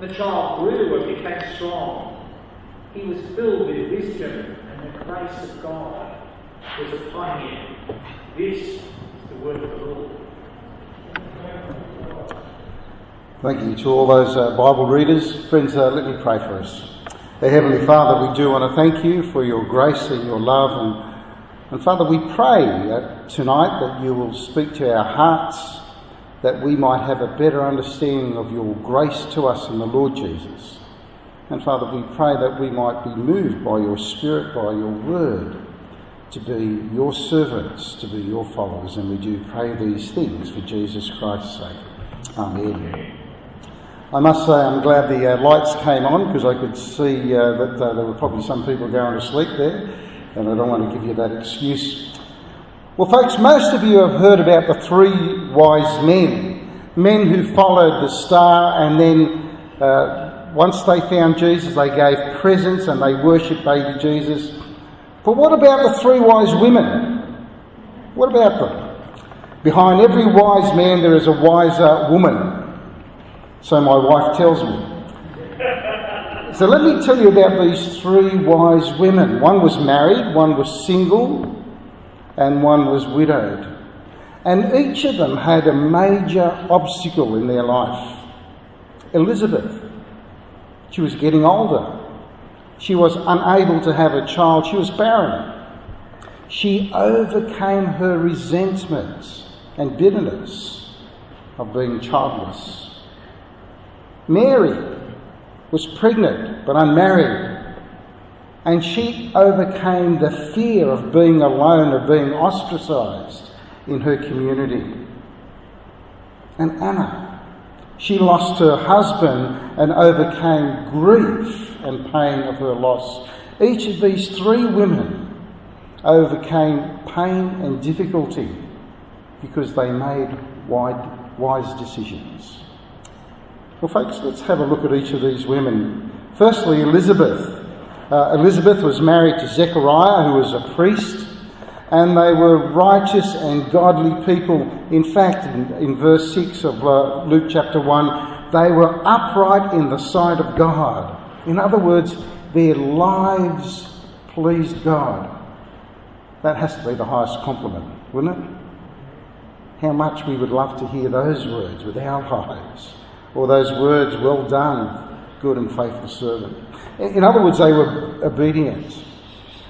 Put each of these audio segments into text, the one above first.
The child grew and became strong. He was filled with wisdom, and the grace of God was upon him. This is the word of the Lord. Thank you to all those uh, Bible readers. Friends, uh, let me pray for us. Our Heavenly Father, we do want to thank you for your grace and your love. And, and Father, we pray uh, tonight that you will speak to our hearts, that we might have a better understanding of your grace to us in the Lord Jesus. And Father, we pray that we might be moved by your Spirit, by your word, to be your servants, to be your followers. And we do pray these things for Jesus Christ's sake. Amen. I must say I'm glad the uh, lights came on because I could see uh, that uh, there were probably some people going to sleep there, and I don't want to give you that excuse. Well, folks, most of you have heard about the three wise men, men who followed the star, and then uh, once they found Jesus, they gave presents and they worshipped baby Jesus. But what about the three wise women? What about them? Behind every wise man, there is a wiser woman. So my wife tells me. So let me tell you about these three wise women. One was married, one was single, and one was widowed. And each of them had a major obstacle in their life. Elizabeth, she was getting older. She was unable to have a child. She was barren. She overcame her resentment and bitterness of being childless. Mary was pregnant but unmarried, and she overcame the fear of being alone, of being ostracised in her community. And Anna, she lost her husband and overcame grief and pain of her loss. Each of these three women overcame pain and difficulty because they made wide, wise decisions. Well, folks, let's have a look at each of these women. Firstly, Elizabeth. Uh, Elizabeth was married to Zechariah, who was a priest, and they were righteous and godly people. In fact, in, in verse 6 of uh, Luke chapter 1, they were upright in the sight of God. In other words, their lives pleased God. That has to be the highest compliment, wouldn't it? How much we would love to hear those words with our lives or those words, well done, good and faithful servant. In other words, they were obedient.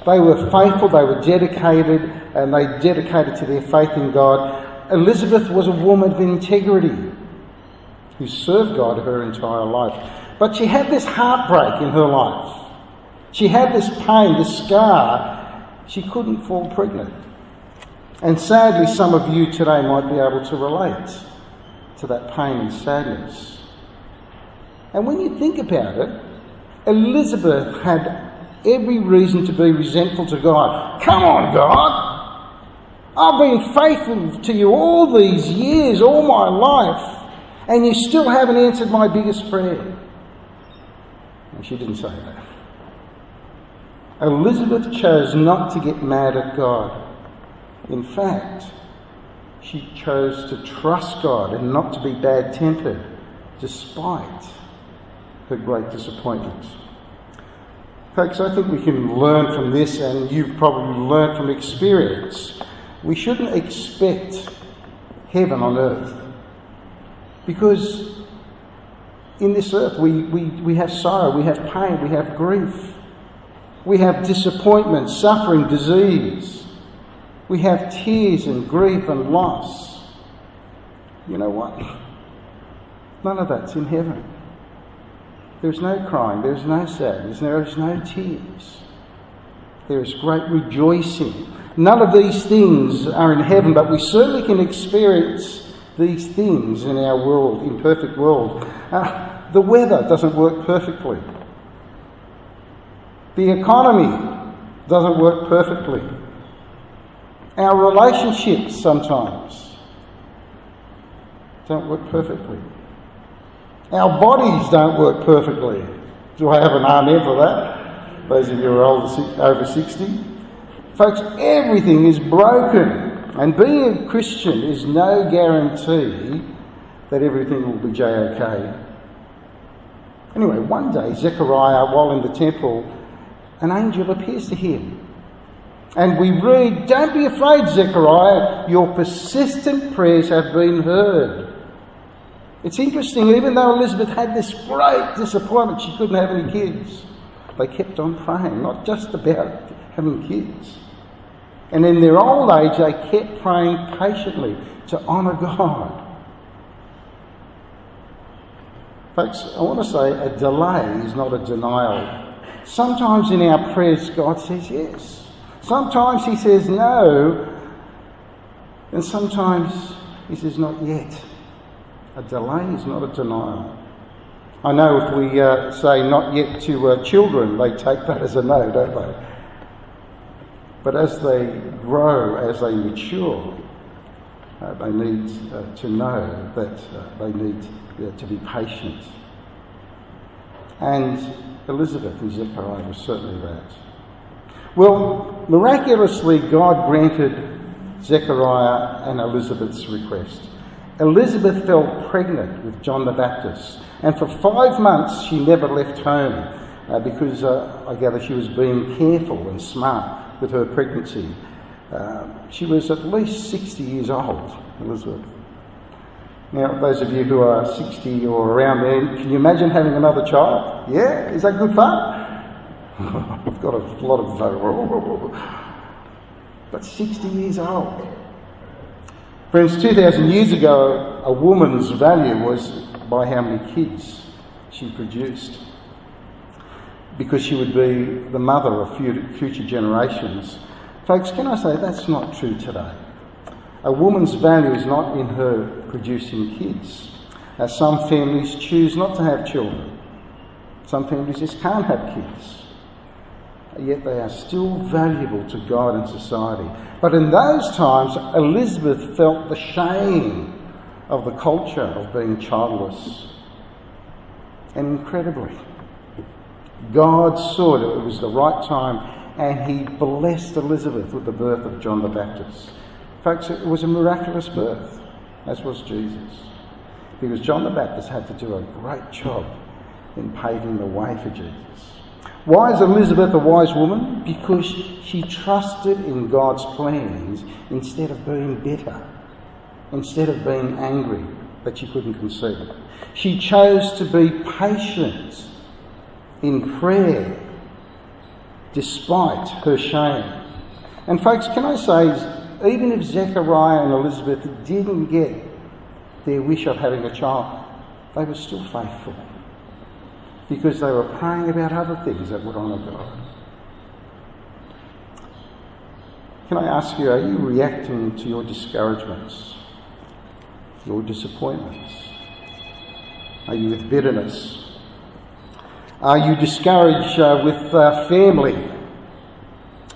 They were faithful, they were dedicated, and they dedicated to their faith in God. Elizabeth was a woman of integrity who served God her entire life. But she had this heartbreak in her life. She had this pain, this scar. She couldn't fall pregnant. And sadly, some of you today might be able to relate to that pain and sadness. And when you think about it, Elizabeth had every reason to be resentful to God. Come on, God! I've been faithful to you all these years, all my life, and you still haven't answered my biggest prayer. And she didn't say that. Elizabeth chose not to get mad at God. In fact, she chose to trust God and not to be bad tempered, despite her great disappointment. Folks, I think we can learn from this, and you've probably learned from experience. We shouldn't expect heaven on earth because in this earth we, we, we have sorrow, we have pain, we have grief, we have disappointment, suffering, disease, we have tears and grief and loss. You know what? None of that's in heaven. There's no crying, there's no sadness, there is no tears. There is great rejoicing. None of these things are in heaven, but we certainly can experience these things in our world, imperfect world. Uh, the weather doesn't work perfectly. The economy doesn't work perfectly. Our relationships sometimes don't work perfectly. Our bodies don't work perfectly. Do I have an amen for that? Those of you who are older, over 60. Folks, everything is broken. And being a Christian is no guarantee that everything will be J-OK. Anyway, one day, Zechariah, while in the temple, an angel appears to him. And we read, Don't be afraid, Zechariah, your persistent prayers have been heard. It's interesting, even though Elizabeth had this great disappointment, she couldn't have any kids, they kept on praying, not just about having kids. And in their old age, they kept praying patiently to honour God. Folks, I want to say a delay is not a denial. Sometimes in our prayers, God says yes. Sometimes He says no. And sometimes He says not yet. A delay is not a denial. I know if we uh, say not yet to uh, children, they take that as a no, don't they? But as they grow, as they mature, uh, they need uh, to know that uh, they need to be patient. And Elizabeth and Zechariah were certainly that. Well, miraculously, God granted Zechariah and Elizabeth's request. Elizabeth fell pregnant with John the Baptist, and for five months she never left home uh, because uh, I gather she was being careful and smart with her pregnancy. Uh, she was at least 60 years old, Elizabeth. Now, those of you who are 60 or around there, can you imagine having another child? Yeah? Is that good fun? I've got a lot of. Uh, but 60 years old. Friends, 2,000 years ago, a woman's value was by how many kids she produced because she would be the mother of future generations. Folks, can I say that's not true today? A woman's value is not in her producing kids. As some families choose not to have children. Some families just can't have kids. Yet they are still valuable to God and society. But in those times, Elizabeth felt the shame of the culture of being childless. And incredibly, God saw that it was the right time and he blessed Elizabeth with the birth of John the Baptist. Folks, it was a miraculous birth, as was Jesus. Because John the Baptist had to do a great job in paving the way for Jesus. Why is Elizabeth a wise woman? Because she trusted in God's plans instead of being bitter, instead of being angry that she couldn't conceive. She chose to be patient in prayer despite her shame. And, folks, can I say, even if Zechariah and Elizabeth didn't get their wish of having a child, they were still faithful because they were praying about other things that would honour God. Can I ask you, are you reacting to your discouragements, your disappointments? Are you with bitterness? Are you discouraged uh, with uh, family,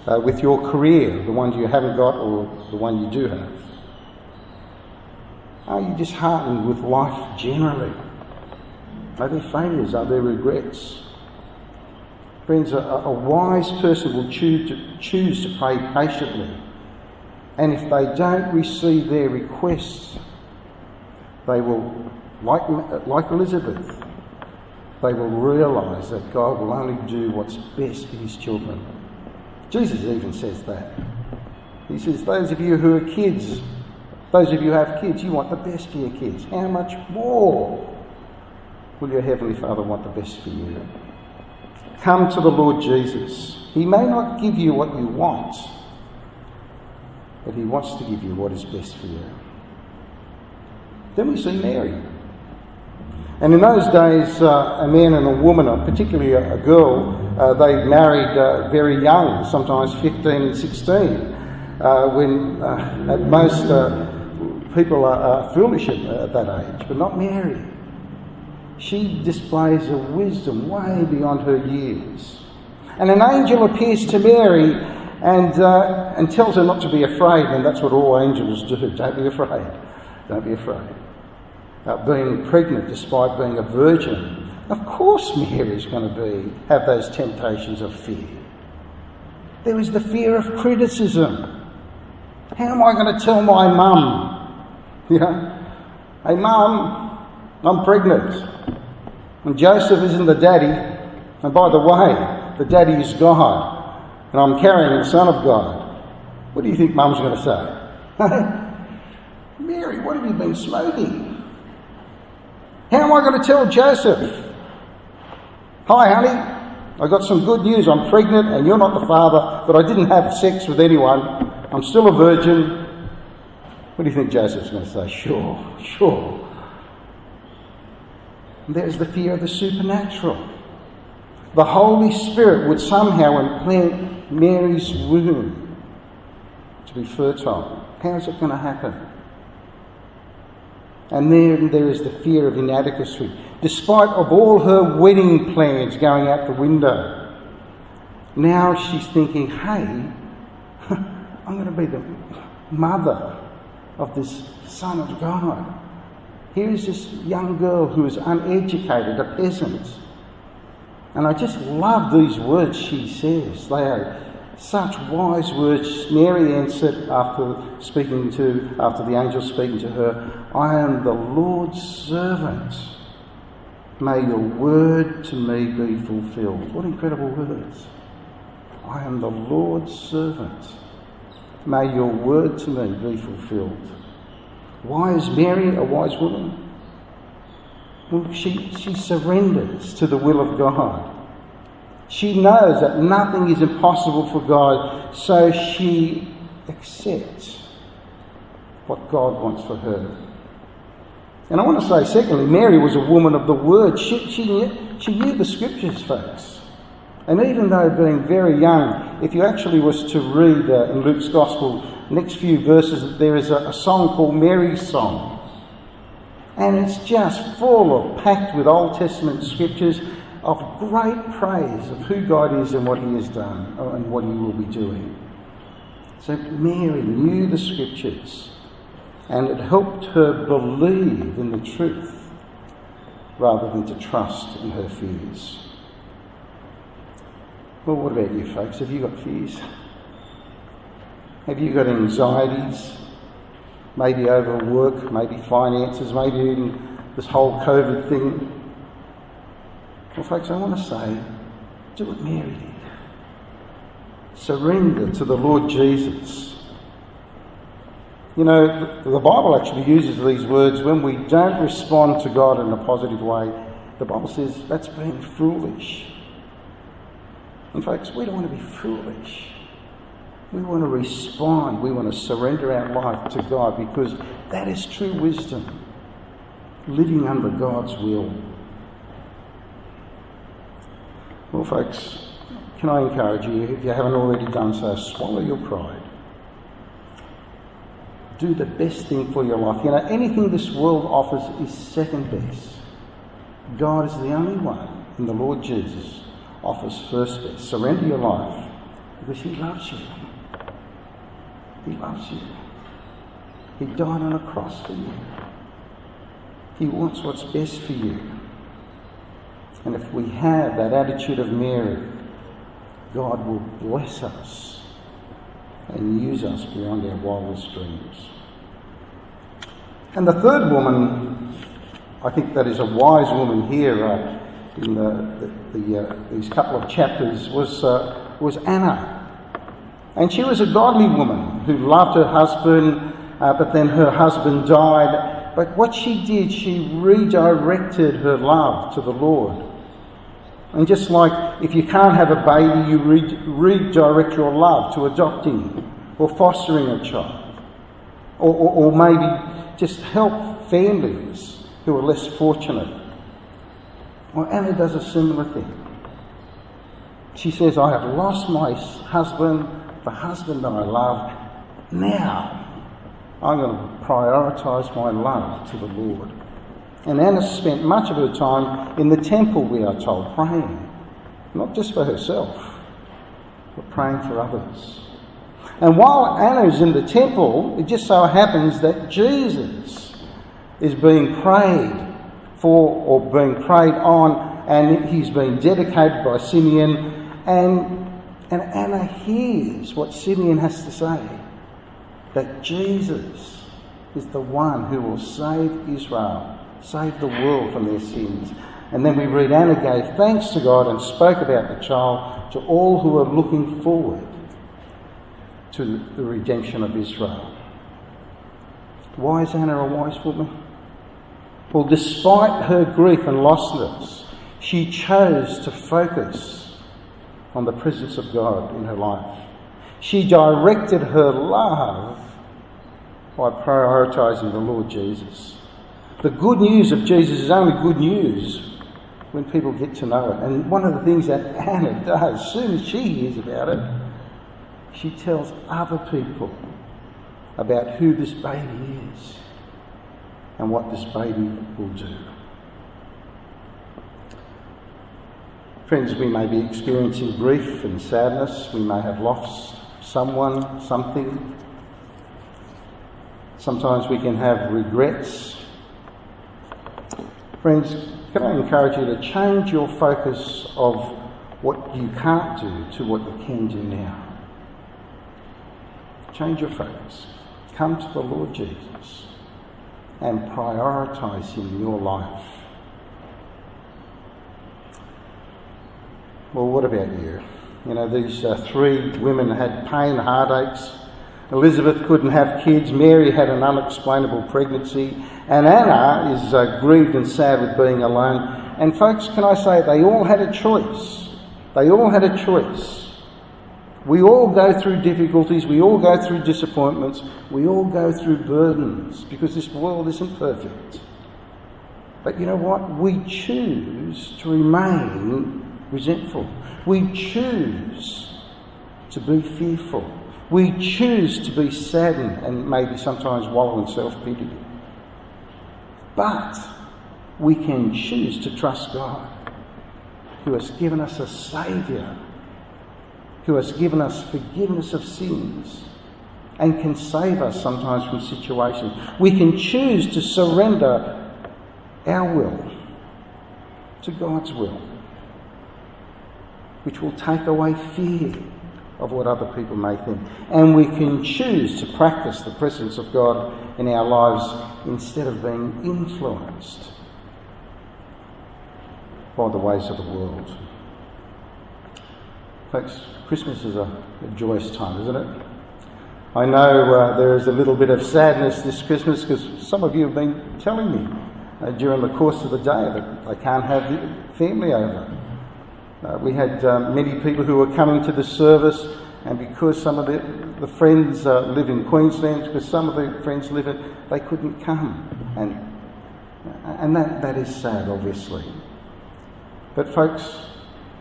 uh, with your career, the one you haven't got or the one you do have? Are you disheartened with life generally? Are there failures? Are there regrets? Friends, a, a wise person will choose to, choose to pray patiently. And if they don't receive their requests, they will, like, like Elizabeth, they will realise that God will only do what's best for his children. Jesus even says that. He says, Those of you who are kids, those of you who have kids, you want the best for your kids. How much more will your Heavenly Father want the best for you? Come to the Lord Jesus. He may not give you what you want, but He wants to give you what is best for you. Then we see Mary. And in those days, uh, a man and a woman, particularly a, a girl, uh, they married uh, very young, sometimes 15 and 16, uh, when uh, at most uh, people are, are foolish at, at, that age, but not Mary. She displays a wisdom way beyond her years. And an angel appears to Mary and, and tells her not to be afraid, and that's what all angels do. Don't be afraid. Don't be afraid uh, being pregnant despite being a virgin. Of course, Mary's going to be have those temptations of fear. There is the fear of criticism. How am I going to tell my mum? You know, hey mum, I'm pregnant. And Joseph isn't the daddy. And by the way, the daddy is God. And I'm carrying the Son of God. What do you think Mum's going to say? Mary, what have you been smoking? How am I going to tell Joseph? Hi, honey. I got some good news. I'm pregnant and you're not the father, but I didn't have sex with anyone. I'm still a virgin. What do you think Joseph's going to say? Sure, sure. There's the fear of the supernatural. The Holy Spirit would somehow implant Mary's womb to be fertile. How's it going to happen? And then there is the fear of inadequacy despite of all her wedding plans going out the window. Now she's thinking, hey, I'm going to be the mother of this Son of God. Here is this young girl who is uneducated, a peasant. And I just love these words she says. They are such wise words. Mary answered after speaking to, after the angel speaking to her, I am the Lord's servant. May your word to me be fulfilled. What incredible words. I am the Lord's servant. May your word to me be fulfilled. Why is Mary a wise woman? Well, she, she surrenders to the will of God. She knows that nothing is impossible for God, so she accepts what God wants for her. And I want to say, secondly, Mary was a woman of the word. She, she, knew, she knew the scriptures, folks. And even though being very young, if you actually was to read uh, in Luke's Gospel, next few verses, there is a, a song called Mary's Song. And it's just full of, packed with Old Testament scriptures of great praise of who God is and what He has done uh, and what He will be doing. So Mary knew the scriptures and it helped her believe in the truth rather than to trust in her fears. Well, what about you folks? Have you got fears? Have you got anxieties? Maybe over work, maybe finances, maybe even this whole COVID thing. Well, folks, I want to say do what Mary did. Surrender to the Lord Jesus you know, the, Bible actually uses these words when we don't respond to God in a positive way. The Bible says that's being foolish. And, folks, we don't want to be foolish. We want to respond. We want to surrender our life to God because that is true wisdom. Living under God's will. Well, folks, can I encourage you, if you haven't already done so, swallow your pride do the best thing for your life. You know, anything this world offers is second best. God is the only one, and the Lord Jesus offers first best. Surrender your life because He loves you. He loves you. He died on a cross for you. He wants what's best for you. And if we have that attitude of Mary, God will bless us and use us beyond our wildest dreams. And the third woman, I think that is a wise woman here uh, in the, the, the uh, these couple of chapters, was, uh, was Anna. And she was a godly woman who loved her husband, uh, but then her husband died. But what she did, she redirected her love to the Lord. And just like if you can't have a baby, you re- redirect your love to adopting or fostering a child. Or, or, or maybe just help families who are less fortunate. Well, Anna does a similar thing. She says, I have lost my husband, the husband I love. Now I'm going to prioritise my love to the Lord. And Anna spent much of her time in the temple, we are told, praying. Not just for herself, but praying for others. And while Anna is in the temple, it just so happens that Jesus is being prayed for or being prayed on, and he's been dedicated by Simeon. And, and Anna hears what Simeon has to say that Jesus is the one who will save Israel save the world from their sins. And then we read Anna gave thanks to God and spoke about the child to all who were looking forward to the redemption of Israel. Why is Anna a wise woman? Well, despite her grief and lostness, she chose to focus on the presence of God in her life. She directed her love by prioritising the Lord Jesus. The good news of Jesus is only good news when people get to know it. And one of the things that Anna does, as soon as she hears about it, she tells other people about who this baby is and what this baby will do. Friends, we may be experiencing grief and sadness. We may have lost someone, something. Sometimes we can have regrets. Friends, can I encourage you to change your focus of what you can't do to what you can do now? Change your focus. Come to the Lord Jesus and prioritise Him in your life. Well, what about you? You know, these uh, three women had pain, heartaches. Elizabeth couldn't have kids. Mary had an unexplainable pregnancy. And Anna is uh, grieved and sad with being alone. And, folks, can I say, they all had a choice. They all had a choice. We all go through difficulties, we all go through disappointments, we all go through burdens because this world isn't perfect. But you know what? We choose to remain resentful. We choose to be fearful. We choose to be saddened and maybe sometimes wallow in self pity. But we can choose to trust God, who has given us a Saviour who has given us forgiveness of sins and can save us sometimes from situations. We can choose to surrender our will to God's will, which will take away fear of what other people may think. And we can choose to practice the presence of God in our lives instead of being influenced by the ways of the world. Folks, Christmas is a, a joyous time, isn't it? I know uh, there is a little bit of sadness this Christmas because some of you have been telling me uh, during the course of the day that they can't have the family over. Uh, we had um, many people who were coming to the service, and because some of the, the friends uh, live in Queensland, because some of the friends live in, they couldn't come. And, and that, that is sad, obviously. But, folks,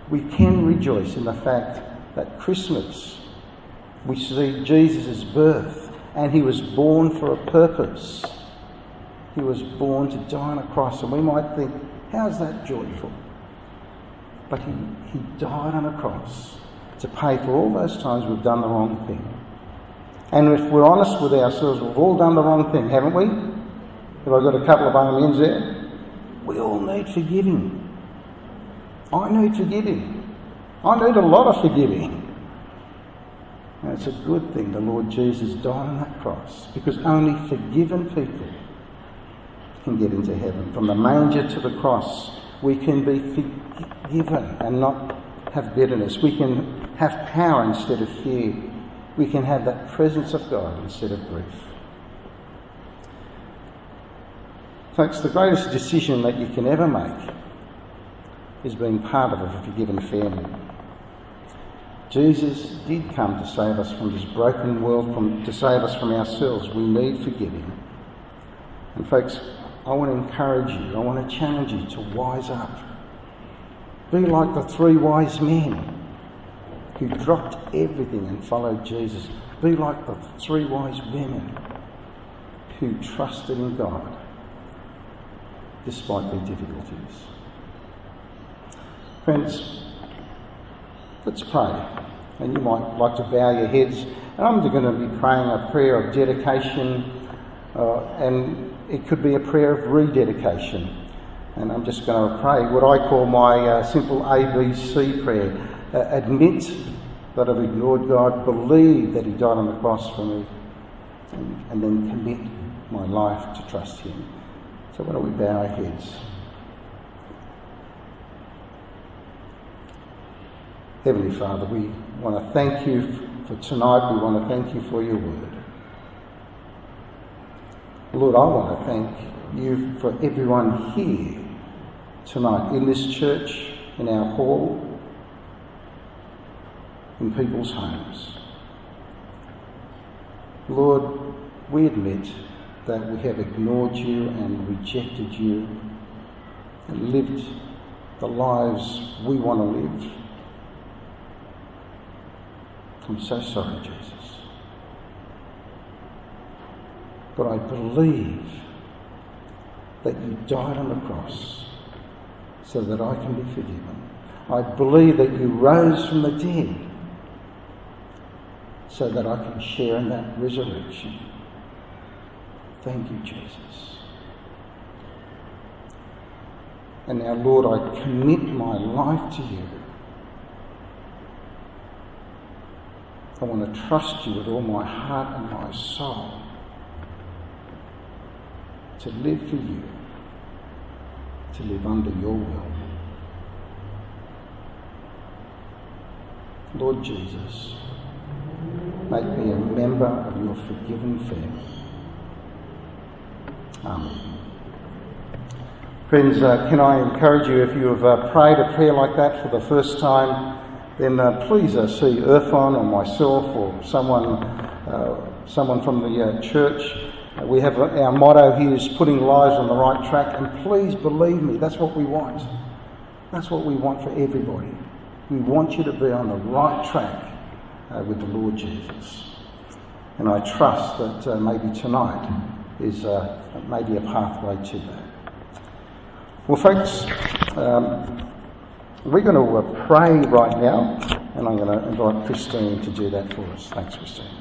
we can rejoice in the fact that Christmas we see Jesus' birth and he was born for a purpose. He was born to die on a cross, and we might think, how's that joyful? But he, he died on a cross to pay for all those times we've done the wrong thing. And if we're honest with ourselves, we've all done the wrong thing, haven't we? Have I got a couple of amens there? We all need forgiving. I need forgiving. I need a lot of forgiving. And it's a good thing the Lord Jesus died on that cross because only forgiven people can get into heaven. From the manger to the cross, we can be forgiven and not have bitterness. We can have power instead of fear. We can have that presence of God instead of grief. Folks, the greatest decision that you can ever make is being part of a forgiven family. Jesus did come to save us from this broken world, from, to save us from ourselves. We need forgiving. And, folks, I want to encourage you, I want to challenge you to wise up. Be like the three wise men who dropped everything and followed Jesus. Be like the three wise women who trusted in God despite their difficulties. Friends, let's pray. And you might like to bow your heads. And I'm going to be praying a prayer of dedication, uh, and it could be a prayer of rededication. And I'm just going to pray what I call my uh, simple ABC prayer. Uh, admit that I've ignored God, believe that He died on the cross for me, and, and then commit my life to trust Him. So, why don't we bow our heads? Heavenly Father, we want to thank you for tonight. We want to thank you for your word. Lord, I want to thank you for everyone here tonight in this church, in our hall, in people's homes. Lord, we admit that we have ignored you and rejected you and lived the lives we want to live. I'm so sorry, Jesus. But I believe that you died on the cross so that I can be forgiven. I believe that you rose from the dead so that I can share in that resurrection. Thank you, Jesus. And now, Lord, I commit my life to you. I want to trust you with all my heart and my soul to live for you, to live under your will. Lord Jesus, make me a member of your forgiven family. Amen. Friends, uh, can I encourage you if you have uh, prayed a prayer like that for the first time, then uh, please uh, see Irfan or myself or someone, uh, someone from the uh, church. We have our motto here is putting lives on the right track, and please believe me, that's what we want. That's what we want for everybody. We want you to be on the right track with the Lord Jesus. And I trust that maybe tonight is maybe a pathway to that. Well, folks, um, we're going to uh, pray right now, and I'm going to invite Christine to do that for us. Thanks, Christine.